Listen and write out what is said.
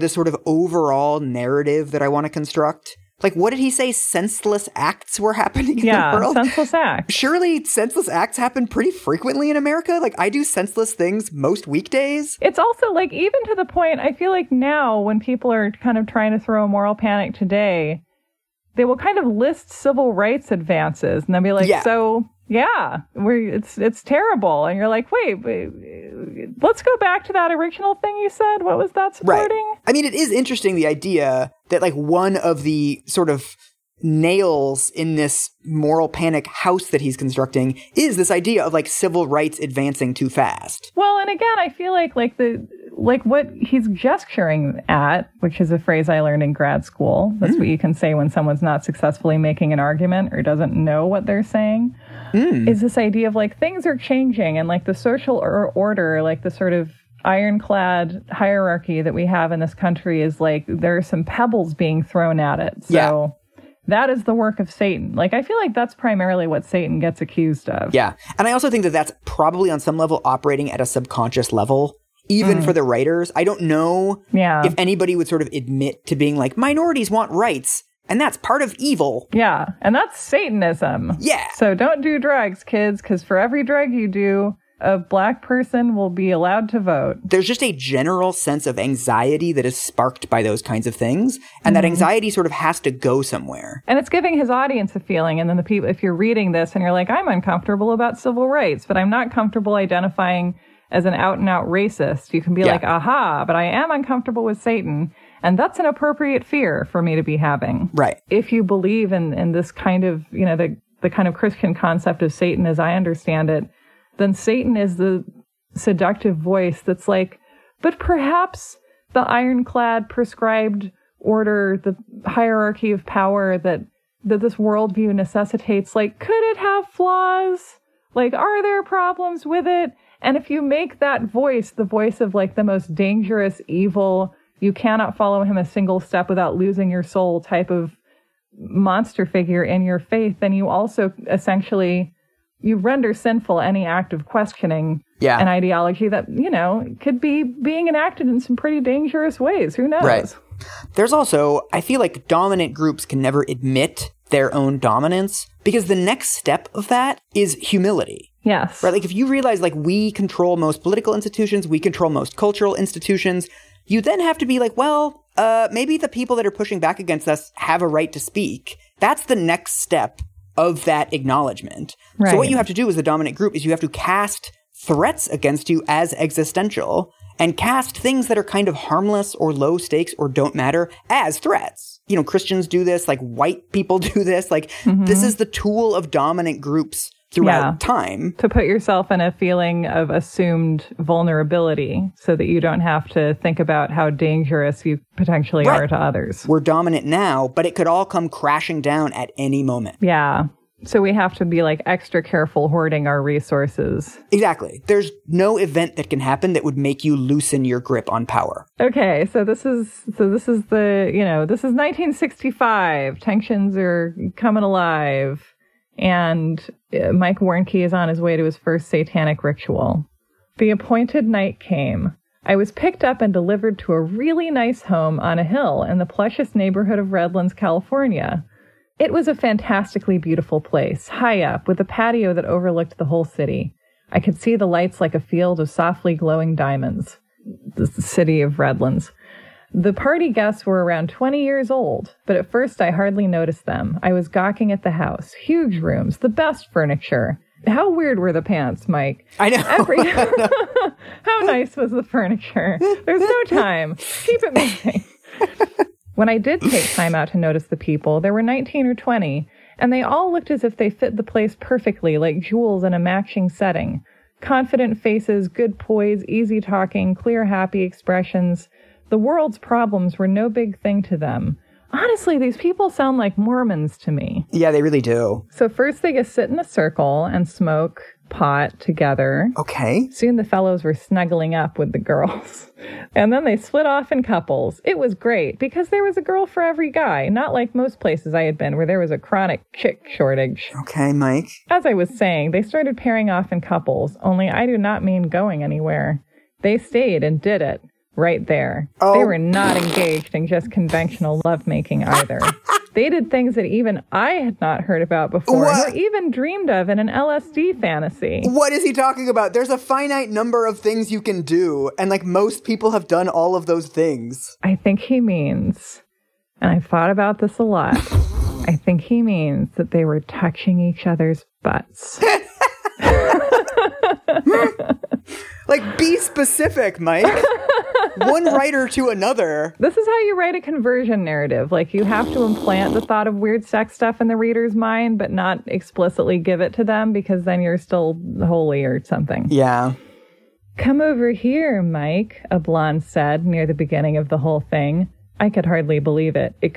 this sort of overall narrative that I want to construct. Like, what did he say? Senseless acts were happening in yeah, the world? senseless acts. Surely senseless acts happen pretty frequently in America. Like, I do senseless things most weekdays. It's also like, even to the point, I feel like now when people are kind of trying to throw a moral panic today, they will kind of list civil rights advances and they'll be like, Yeah. so yeah, we're, it's, it's terrible. And you're like, wait, wait, let's go back to that original thing you said. What was that supporting? I mean, it is interesting the idea that, like, one of the sort of nails in this moral panic house that he's constructing is this idea of like civil rights advancing too fast. Well, and again, I feel like like the like what he's gesturing at, which is a phrase I learned in grad school. That's what hmm. you can say when someone's not successfully making an argument or doesn't know what they're saying. Hmm. Is this idea of like things are changing and like the social or- order, like the sort of ironclad hierarchy that we have in this country is like there are some pebbles being thrown at it. So Yeah. That is the work of Satan. Like I feel like that's primarily what Satan gets accused of. Yeah. And I also think that that's probably on some level operating at a subconscious level, even mm. for the writers. I don't know Yeah. if anybody would sort of admit to being like, minorities want rights, and that's part of evil. Yeah, and that's Satanism. Yeah. So don't do drugs, kids, because for every drug you do, a black person will be allowed to vote. There's just a general sense of anxiety that is sparked by those kinds of things, and that mm-hmm. anxiety sort of has to go somewhere. And it's giving his audience a feeling. And then the people, if you're reading this and you're like, I'm uncomfortable about civil rights, but I'm not comfortable identifying as an out and out racist, you can be Yeah. like, aha, but I am uncomfortable with Satan. And that's an appropriate fear for me to be having. Right. if you believe in, in this kind of, you know, the, the kind of Christian concept of Satan as I understand it, then Satan is the seductive voice that's like, but perhaps the ironclad prescribed order, the hierarchy of power that, that this worldview necessitates, like, could it have flaws? Like, are there problems with it? And if you make that voice the voice of like the most dangerous, evil, you cannot follow him a single step without losing your soul type of monster figure in your faith, then you also essentially you render sinful any act of questioning Yeah. an ideology that, you know, could be being enacted in some pretty dangerous ways. Who knows? Right. There's also, I feel like dominant groups can never admit their own dominance because the next step of that is humility. Yes. Right? Like if you realize like we control most political institutions, we control most cultural institutions, you then have to be like, well, uh, maybe the people that are pushing back against us have a right to speak. That's the next step of that acknowledgement. So what you have to do as the dominant group is you have to cast threats against you as existential and cast things that are kind of harmless or low stakes or don't matter as threats. You know, Christians do this, like white people do this. Like this mm-hmm. is the tool of dominant groups throughout Yeah. time. to put yourself in a feeling of assumed vulnerability so that you don't have to think about how dangerous you potentially Right. are to others. We're dominant now, but it could all come crashing down at any moment. Yeah. So we have to be like extra careful hoarding our resources. Exactly. There's no event that can happen that would make you loosen your grip on power. Okay, so this is so this is the, you know, this is 1965. Tensions are coming alive and uh, Mike Warnke is on his way to his first satanic ritual. The appointed night came. I was picked up and delivered to a really nice home on a hill in the plushest neighborhood of Redlands, California. It was a fantastically beautiful place, high up, with a patio that overlooked the whole city. I could see the lights like a field of softly glowing diamonds. The city of Redlands. The party guests were around 20 years old, but at first I hardly noticed them. I was gawking at the house. Huge rooms, the best furniture. How weird were the pants, Mike? I know. Every How nice was the furniture? There's no time. Keep it moving. when I did take time out to notice the people, there were 19 or 20, and they all looked as if they fit the place perfectly, like jewels in a matching setting. Confident faces, good poise, easy talking, clear, happy expressions. The world's problems were no big thing to them. Honestly, these people sound like Mormons to me. yeah, they really do. So first they just sit in a circle and smoke pot together. Okay. Soon the fellows were snuggling up with the girls. And then they split off in couples. It was great because there was a girl for every guy, not like most places I had been where there was a chronic chick shortage. Okay, Mike. As I was saying, they started pairing off in couples, only I do not mean going anywhere. They stayed and did it. Right there. Oh. They were not engaged in just conventional lovemaking either. they did things that even I had not heard about before, What? or even dreamed of in an LSD fantasy. What is he talking about? There's a finite number of things you can do, and like most people have done all of those things. I think he means, and I've thought about this a lot. I think he means that they were touching each other's butts. Like, be specific, Mike. One writer to another. This is how you write a conversion narrative. Like you have to implant the thought of weird sex stuff in the reader's mind, but not explicitly give it to them because then you're still holy or something. Yeah. Come over here, Mike, a blonde said near the beginning of the whole thing. I could hardly believe it. It